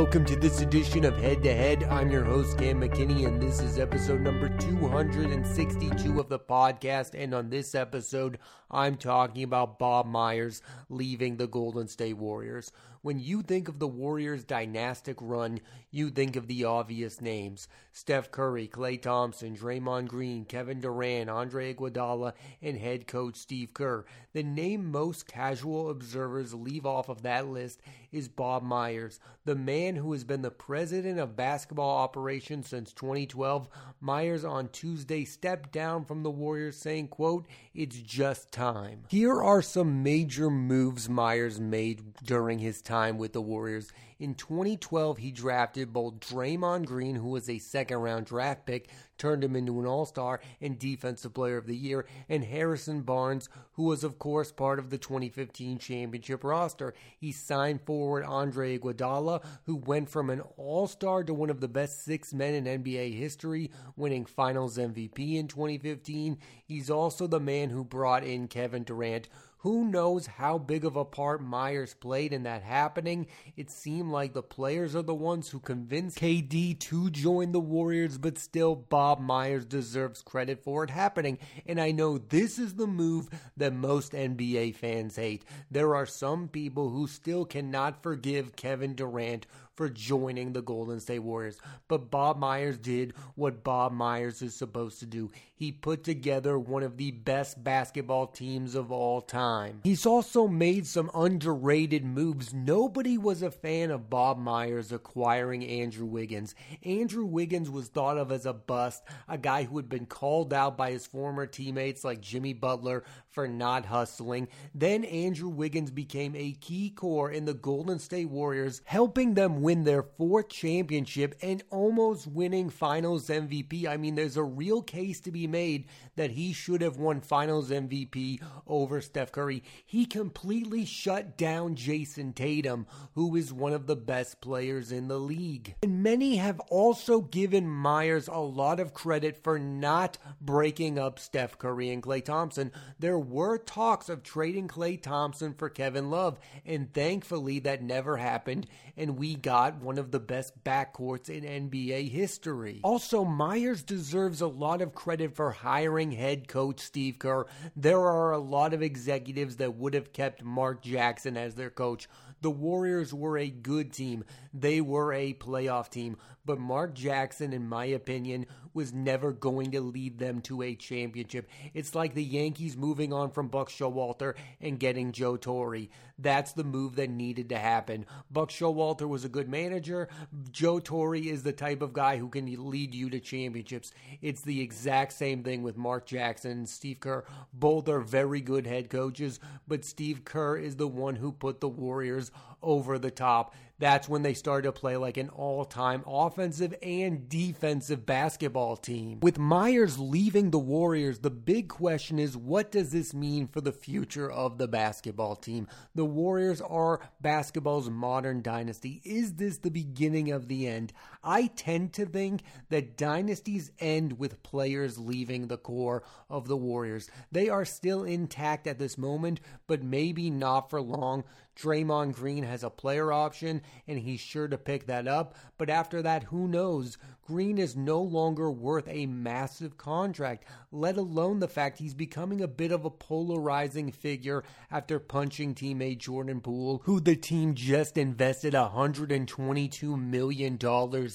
Welcome to this edition of Head to Head. I'm your host, Cam McKinney, and this is episode number 262 of the podcast. And on this episode, I'm talking about Bob Myers leaving the Golden State Warriors. When you think of the Warriors' dynastic run, you think of the obvious names Steph Curry, Klay Thompson, Draymond Green, Kevin Durant, Andre Iguodala, and head coach Steve Kerr. The name most casual observers leave off of that list is Bob Myers, the man who has been the president of basketball operations since 2012. Myers on Tuesday stepped down from the Warriors saying, quote, it's just time. Here are some major moves Myers made during his time with the Warriors. In 2012, he drafted both Draymond Green, who was a second round draft pick, turned him into an all star and defensive player of the year, and Harrison Barnes, who was, of course, part of the 2015 championship roster. He signed forward Andre Iguodala, who went from an all star to one of the best six men in NBA history, winning finals MVP in 2015. He's also the man who brought in Kevin Durant who knows how big of a part Myers played in that happening? It seemed like the players are the ones who convinced KD to join the Warriors, but still, Bob Myers deserves credit for it happening. And I know this is the move that most NBA fans hate. There are some people who still cannot forgive Kevin Durant for joining the Golden State Warriors. But Bob Myers did what Bob Myers is supposed to do. He put together one of the best basketball teams of all time. He's also made some underrated moves. Nobody was a fan of Bob Myers acquiring Andrew Wiggins. Andrew Wiggins was thought of as a bust, a guy who had been called out by his former teammates like Jimmy Butler for not hustling. Then Andrew Wiggins became a key core in the Golden State Warriors, helping them win their fourth championship and almost winning finals MVP. I mean, there's a real case to be made that he should have won finals MVP over Steph Curry. He completely shut down Jayson Tatum, who is one of the best players in the league. And many have also given Myers a lot of credit for not breaking up Steph Curry and Klay Thompson. There were talks of trading Klay Thompson for Kevin Love, and thankfully that never happened, and we got one of the best backcourts in NBA history. Also, Myers deserves a lot of credit for hiring head coach Steve Kerr. There are a lot of executives that would have kept Mark Jackson as their coach. The Warriors were a good team. They were a playoff team. But Mark Jackson, in my opinion, was never going to lead them to a championship. It's like the Yankees moving on from Buck Showalter and getting Joe Torre. That's the move that needed to happen. Buck Showalter was a good manager. Joe Torre is the type of guy who can lead you to championships. It's the exact same thing with Mark Jackson and Steve Kerr. Both are very good head coaches, but Steve Kerr is the one who put the Warriors over the top that's when they started to play like an all time offensive and defensive basketball team. With Myers leaving the Warriors, the big question is what does this mean for the future of the basketball team? The Warriors are basketball's modern dynasty. Is this the beginning of the end? I tend to think that dynasties end with players leaving the core of the Warriors. They are still intact at this moment, but maybe not for long. Draymond Green has a player option, and he's sure to pick that up. But after that, who knows? Green is no longer worth a massive contract, let alone the fact he's becoming a bit of a polarizing figure after punching teammate Jordan Poole, who the team just invested $122 million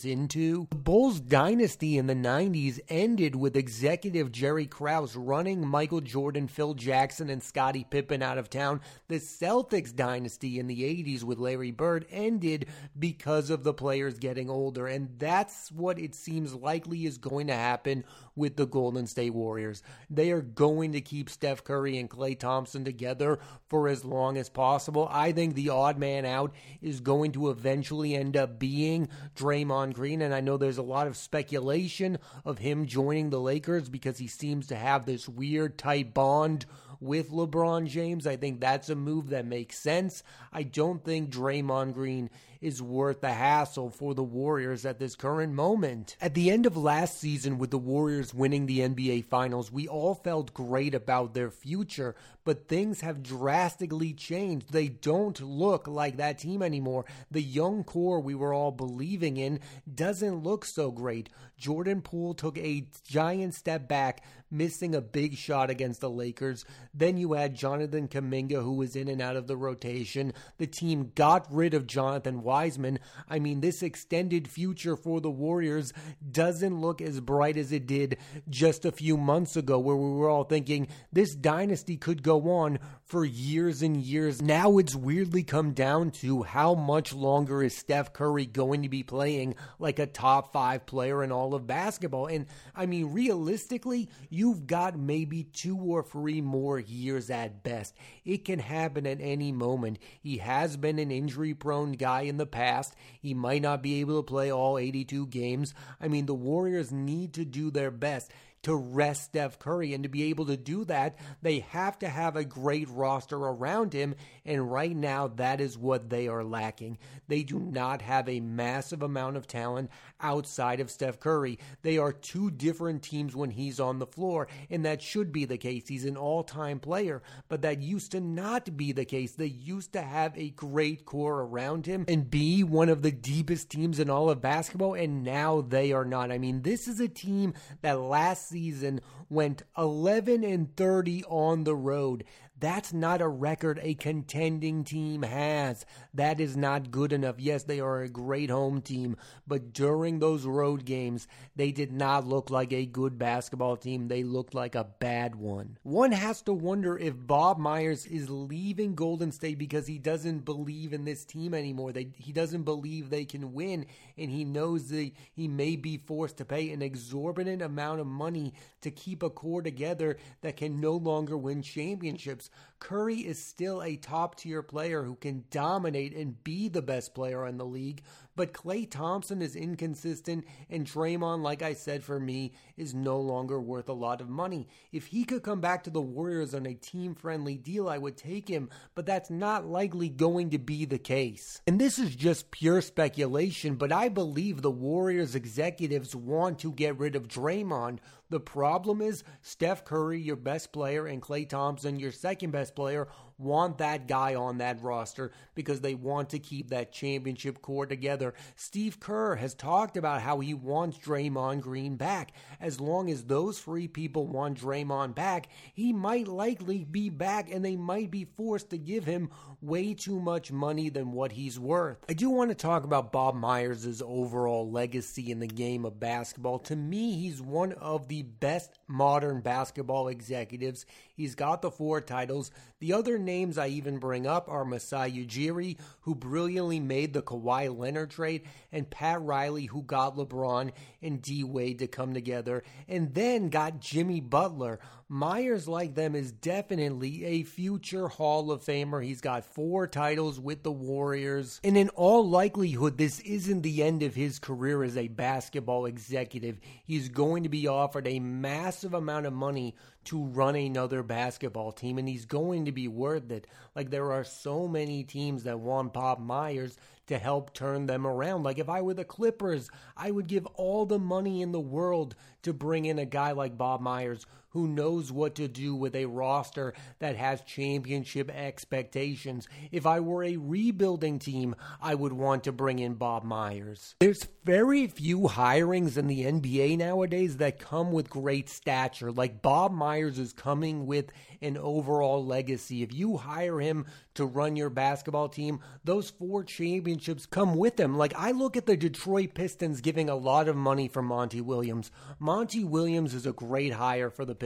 into. The Bulls dynasty in the 90s ended with executive Jerry Krause running Michael Jordan, Phil Jackson, and Scottie Pippen out of town. The Celtics dynasty in the 80s with Larry Bird ended because of the players getting older, and that's what it seems likely is going to happen with the Golden State Warriors. They are going to keep Steph Curry and Klay Thompson together for as long as possible. I think the odd man out is going to eventually end up being Draymond Green, and I know there's a lot of speculation of him joining the Lakers because he seems to have this weird tight bond with LeBron James. I think that's a move that makes sense. I don't think Draymond Green is worth the hassle for the Warriors at this current moment. At the end of last season, with the Warriors winning the NBA Finals, we all felt great about their future, but things have drastically changed. They don't look like that team anymore. The young core we were all believing in doesn't look so great. Jordan Poole took a giant step back, missing a big shot against the Lakers. Then you had Jonathan Kuminga, who was in and out of the rotation. The team got rid of Jonathan Wiseman. I mean, this extended future for the Warriors doesn't look as bright as it did just a few months ago, where we were all thinking this dynasty could go on for years and years. Now it's weirdly come down to how much longer is Steph Curry going to be playing like a top five player in all of basketball? And I mean, realistically, you've got maybe two or three more years at best. It can happen at any moment. He has been an injury prone guy in the past. He might not be able to play all 82 games. I mean, the Warriors need to do their best to rest Steph Curry. And to be able to do that, they have to have a great roster around him. And right now, that is what they are lacking. They do not have a massive amount of talent outside of Steph Curry. They are two different teams when he's on the floor, and that should be the case. He's an all time player, but that used to not be the case. They used to have a great core around him and be one of the deepest teams in all of basketball, and now they are not. I mean, this is a team that last season went 11 and 30 on the road. That's not a record a contending team has. That is not good enough. Yes, they are a great home team, but during those road games, they did not look like a good basketball team. They looked like a bad one. One has to wonder if Bob Myers is leaving Golden State because he doesn't believe in this team anymore. They, he doesn't believe they can win, and he knows that he may be forced to pay an exorbitant amount of money to keep a core together that can no longer win championships. Curry is still a top tier player who can dominate and be the best player in the league, but Klay Thompson is inconsistent, and Draymond, like I said, for me, is no longer worth a lot of money. If he could come back to the Warriors on a team friendly deal, I would take him, but that's not likely going to be the case. And this is just pure speculation, but I believe the Warriors executives want to get rid of Draymond. The problem is Steph Curry, your best player, and Klay Thompson, your second best player, want that guy on that roster because they want to keep that championship core together. Steve Kerr has talked about how he wants Draymond Green back. As long as those three people want Draymond back, he might likely be back and they might be forced to give him way too much money than what he's worth. I do want to talk about Bob Myers' overall legacy in the game of basketball. To me, he's one of the best modern basketball executives. He's got the four titles. The other names I even bring up are Masai Ujiri, who brilliantly made the Kawhi Leonard trade, and Pat Riley, who got LeBron and D Wade to come together, and then got Jimmy Butler. Myers, like them, is definitely a future Hall of Famer. He's got four titles with the Warriors. And in all likelihood, this isn't the end of his career as a basketball executive. He's going to be offered a massive amount of money to run another basketball team, and he's going to be worth it. Like, there are so many teams that want Bob Myers to help turn them around. Like, if I were the Clippers, I would give all the money in the world to bring in a guy like Bob Myers who knows what to do with a roster that has championship expectations. If I were a rebuilding team, I would want to bring in Bob Myers. There's very few hirings in the NBA nowadays that come with great stature. Like Bob Myers is coming with an overall legacy. If you hire him to run your basketball team, those four championships come with him. Like I look at the Detroit Pistons giving a lot of money for Monty Williams. Monty Williams is a great hire for the Pistons.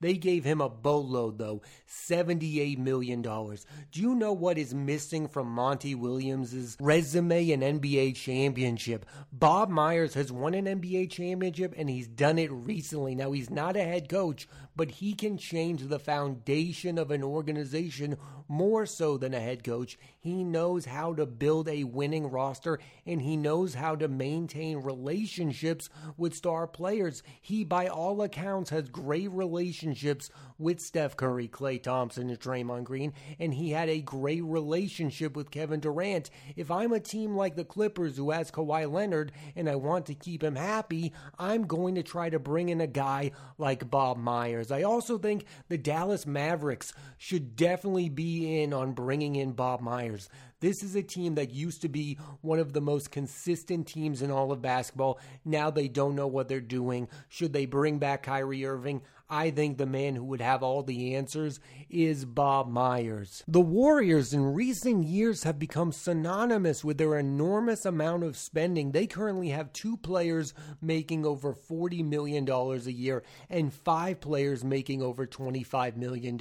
They gave him a boatload though, $78 million. Do you know what is missing from Monty Williams' resume and NBA championship? Bob Myers has won an NBA championship and he's done it recently. Now he's not a head coach, but he can change the foundation of an organization more so than a head coach. He knows how to build a winning roster and he knows how to maintain relationships with star players. He, by all accounts, has great relationships with Steph Curry, Klay Thompson, and Draymond Green, and he had a great relationship with Kevin Durant. If I'm a team like the Clippers who has Kawhi Leonard and I want to keep him happy, I'm going to try to bring in a guy like Bob Myers. I also think the Dallas Mavericks should definitely be in on bringing in Bob Myers. This is a team that used to be one of the most consistent teams in all of basketball. Now they don't know what they're doing. Should they bring back Kyrie Irving? I think the man who would have all the answers is Bob Myers. The Warriors in recent years have become synonymous with their enormous amount of spending. They currently have two players making over $40 million a year and five players making over $25 million.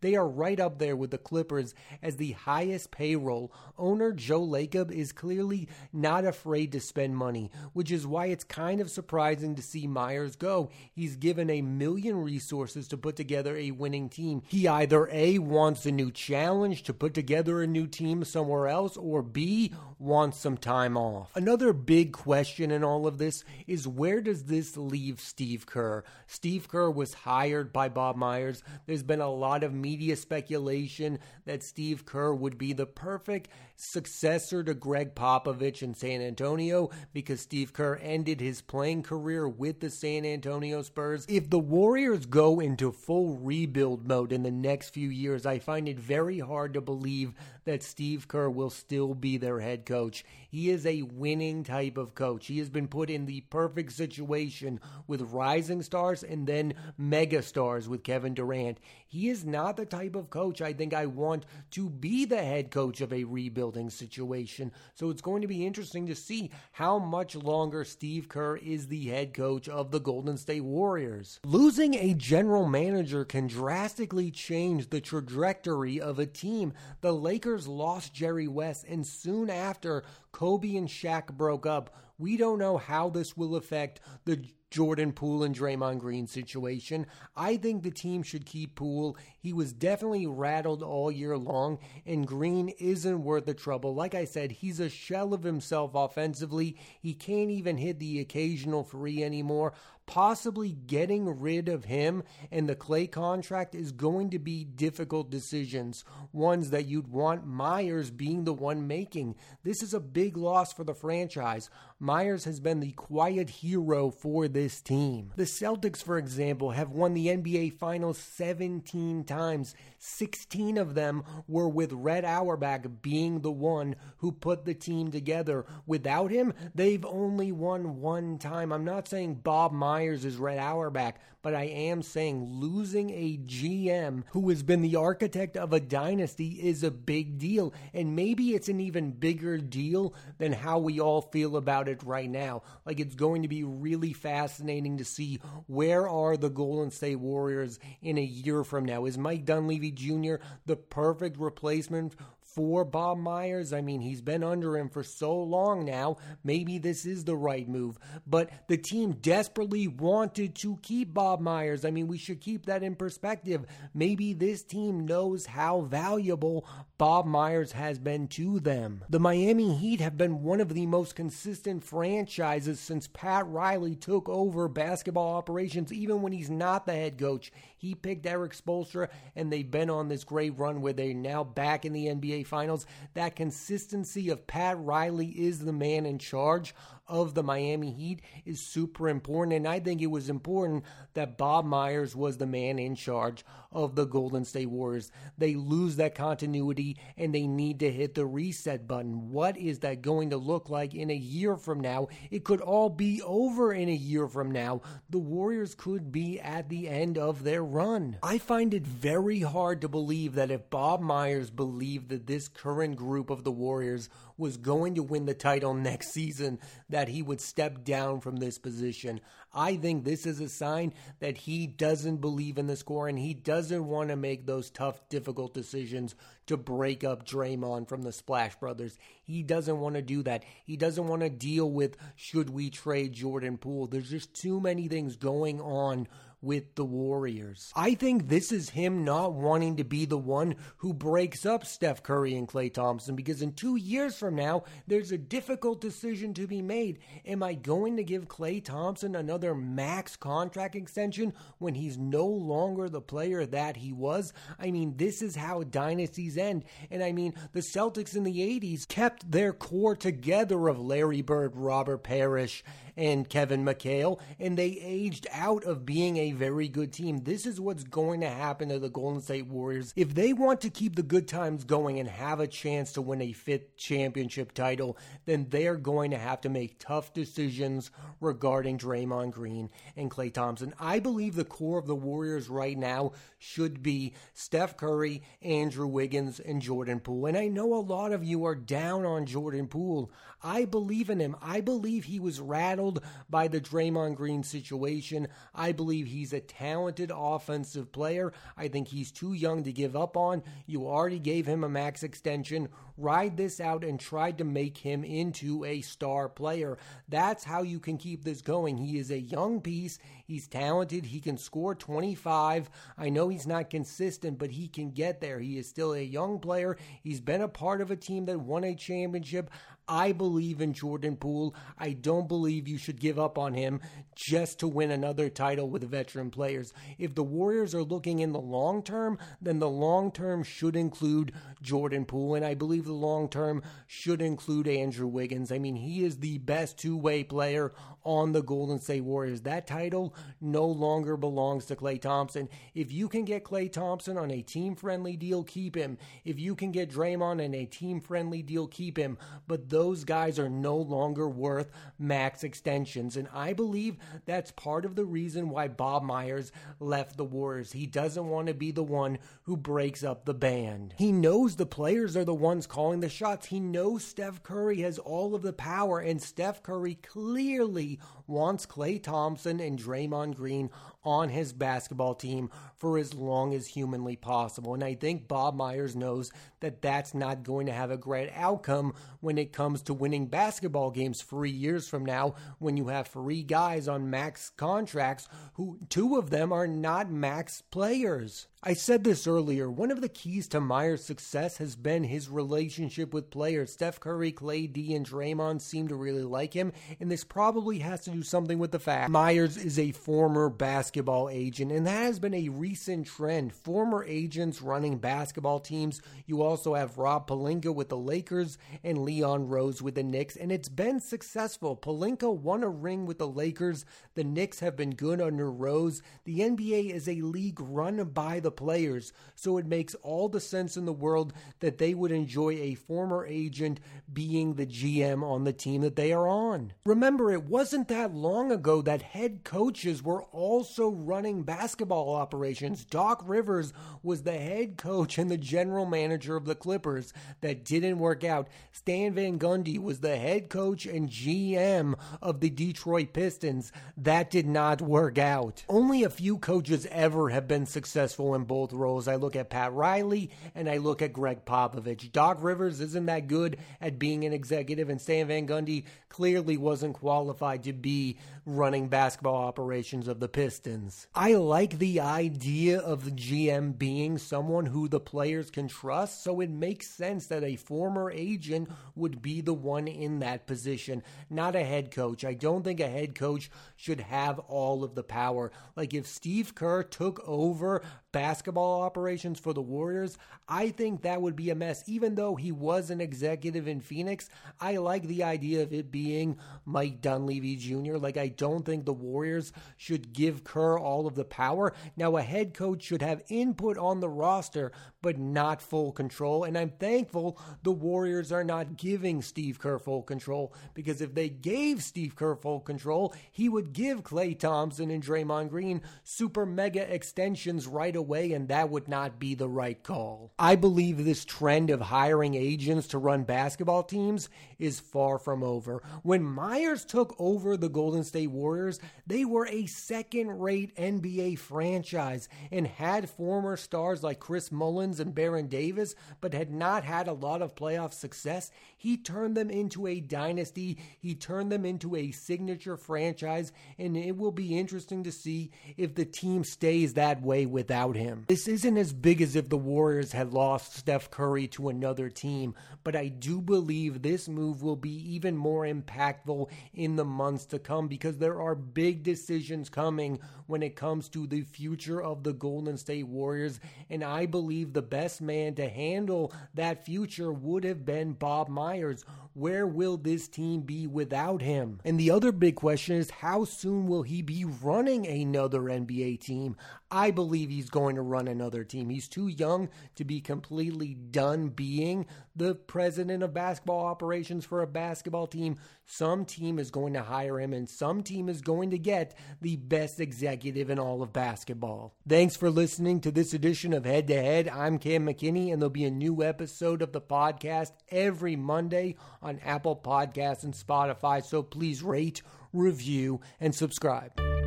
They are right up there with the Clippers as the highest payroll. Owner Joe Lacob is clearly not afraid to spend money, which is why it's kind of surprising to see Myers go. He's given a million resources to put together a winning team. He either A, wants a new challenge to put together a new team somewhere else, or B, wants some time off. Another big question in all of this is where does this leave Steve Kerr? Steve Kerr was hired by Bob Myers. There's been a lot of media speculation that Steve Kerr would be the perfect successor to Gregg Popovich in San Antonio because Steve Kerr ended his playing career with the San Antonio Spurs. If the Warriors go into full rebuild mode in the next few years, I find it very hard to believe that Steve Kerr will still be their head coach. He is a winning type of coach. He has been put in the perfect situation with rising stars and then mega stars with Kevin Durant. He is not the type of coach I think I want to be the head coach of a rebuilding situation. So it's going to be interesting to see how much longer Steve Kerr is the head coach of the Golden State Warriors. Losing a general manager can drastically change the trajectory of a team. The Lakers lost Jerry West, and soon after, Kobe and Shaq broke up. We don't know how this will affect the Jordan Poole and Draymond Green situation. I think the team should keep Poole. He was definitely rattled all year long, and Green isn't worth the trouble. Like I said, he's a shell of himself offensively. He can't even hit the occasional three anymore possibly getting rid of him and the Klay contract is going to be difficult decisions, ones that you'd want Myers being the one making. This is a big loss for the franchise. Myers has been the quiet hero for this team. The Celtics, for example, have won the NBA Finals 17 times. 16 of them were with Red Auerbach being the one who put the team together. Without him, they've only won one time. I'm not saying Bob Myers is Red Auerbach, but I am saying losing a GM who has been the architect of a dynasty is a big deal. And maybe it's an even bigger deal than how we all feel about it right now. Like it's going to be really fascinating to see where are the Golden State Warriors in a year from now. Is Mike Dunleavy Jr. the perfect replacement for Bob Myers. I mean, he's been under him for so long now. Maybe this is the right move. But the team desperately wanted to keep Bob Myers. I mean, we should keep that in perspective. Maybe this team knows how valuable Bob Myers has been to them. The Miami Heat have been one of the most consistent franchises since Pat Riley took over basketball operations, even when he's not the head coach. He picked Erik Spoelstra, and they've been on this great run where they're now back in the NBA Finals. That consistency of Pat Riley is the man in charge of the Miami Heat is super important. And I think it was important that Bob Myers was the man in charge of the Golden State Warriors. They lose that continuity and they need to hit the reset button. What is that going to look like in a year from now? It could all be over in a year from now. The Warriors could be at the end of their run. I find it very hard to believe that if Bob Myers believed that this current group of the Warriors was going to win the title next season, that he would step down from this position. I think this is a sign that he doesn't believe in the score and he doesn't want to make those tough, difficult decisions to break up Draymond from the Splash Brothers. He doesn't want to do that. He doesn't want to deal with should we trade Jordan Poole. There's just too many things going on with the Warriors. I think this is him not wanting to be the one who breaks up Steph Curry and Klay Thompson because in two years from now, there's a difficult decision to be made. Am I going to give Klay Thompson another max contract extension when he's no longer the player that he was? I mean, this is how dynasties end. And I mean, the Celtics in the 80s kept their core together of Larry Bird, Robert Parish, and Kevin McHale, and they aged out of being a very good team. This is what's going to happen to the Golden State Warriors. If they want to keep the good times going and have a chance to win a fifth championship title, then they're going to have to make tough decisions regarding Draymond Green and Klay Thompson. I believe the core of the Warriors right now should be Steph Curry, Andrew Wiggins, and Jordan Poole. And I know a lot of you are down on Jordan Poole. I believe in him. I believe he was rattled by the Draymond Green situation. I believe he's a talented offensive player. I think he's too young to give up on. You already gave him a max extension. Ride this out and try to make him into a star player. That's how you can keep this going. He is a young piece. He's talented. He can score 25. I know he's not consistent, but he can get there. He is still a young player. He's been a part of a team that won a championship. I believe in Jordan Poole. I don't believe you should give up on him just to win another title with veteran players. If the Warriors are looking in the long term, then the long term should include Jordan Poole, and I believe the long term should include Andrew Wiggins. I mean, he is the best two way player on the Golden State Warriors. That title no longer belongs to Klay Thompson. If you can get Klay Thompson on a team friendly deal, keep him. If you can get Draymond on a team friendly deal, keep him. But those guys are no longer worth max extensions. And I believe that's part of the reason why Bob Myers left the Warriors. He doesn't want to be the one who breaks up the band. He knows the players are the ones calling the shots. He knows Steph Curry has all of the power, and Steph Curry clearly wants Klay Thompson and Draymond Green on his basketball team for as long as humanly possible. And I think Bob Myers knows that that's not going to have a great outcome when it comes to winning basketball games three years from now when you have three guys on max contracts who two of them are not max players. I said this earlier. One of the keys to Myers' success has been his relationship with players. Steph Curry, Klay D, and Draymond seem to really like him, and this probably has to do something with the fact Myers is a former basketball agent, and that has been a recent trend. Former agents running basketball teams. You also have Rob Pelinka with the Lakers and Leon Rose with the Knicks, and it's been successful. Palinka won a ring with the Lakers. The Knicks have been good under Rose. The NBA is a league run by the the players, so it makes all the sense in the world that they would enjoy a former agent being the GM on the team that they are on. Remember, it wasn't that long ago that head coaches were also running basketball operations. Doc Rivers was the head coach and the general manager of the Clippers. That didn't work out. Stan Van Gundy was the head coach and GM of the Detroit Pistons. That did not work out. Only a few coaches ever have been successful in both roles. I look at Pat Riley and I look at Gregg Popovich. Doc Rivers isn't that good at being an executive, and Stan Van Gundy clearly wasn't qualified to be running basketball operations of the Pistons. I like the idea of the GM being someone who the players can trust, so it makes sense that a former agent would be the one in that position, not a head coach. I don't think a head coach should have all of the power. Like if Steve Kerr took over basketball operations for the Warriors, I think that would be a mess. Even though he was an executive in Phoenix, I like the idea of it being Mike Dunleavy Jr. Like, I don't think the Warriors should give Kerr all of the power. Now, a head coach should have input on the roster, but not full control. And I'm thankful the Warriors are not giving Steve Kerr full control because if they gave Steve Kerr full control, he would give Klay Thompson and Draymond Green super mega extensions right away and that would not be the right call. I believe this trend of hiring agents to run basketball teams is far from over. When Myers took over the Golden State Warriors, they were a second rate NBA franchise and had former stars like Chris Mullins and Baron Davis, but had not had a lot of playoff success. He turned them into a dynasty, he turned them into a signature franchise, and it will be interesting to see if the team stays that way without him. This isn't as big as if the Warriors had lost Steph Curry to another team, but I do believe this move will be even more impactful in the months to come because there are big decisions coming when it comes to the future of the Golden State Warriors, and I believe the best man to handle that future would have been Bob Myers. Where will this team be without him? And the other big question is how soon will he be running another NBA team? I believe he's going to run another team. He's too young to be completely done being the president of basketball operations for a basketball team. Some team is going to hire him, and some team is going to get the best executive in all of basketball. Thanks for listening to this edition of Head to Head. I'm Cam McKinney, and there'll be a new episode of the podcast every Monday on Apple Podcasts and Spotify. So please rate, review, and subscribe.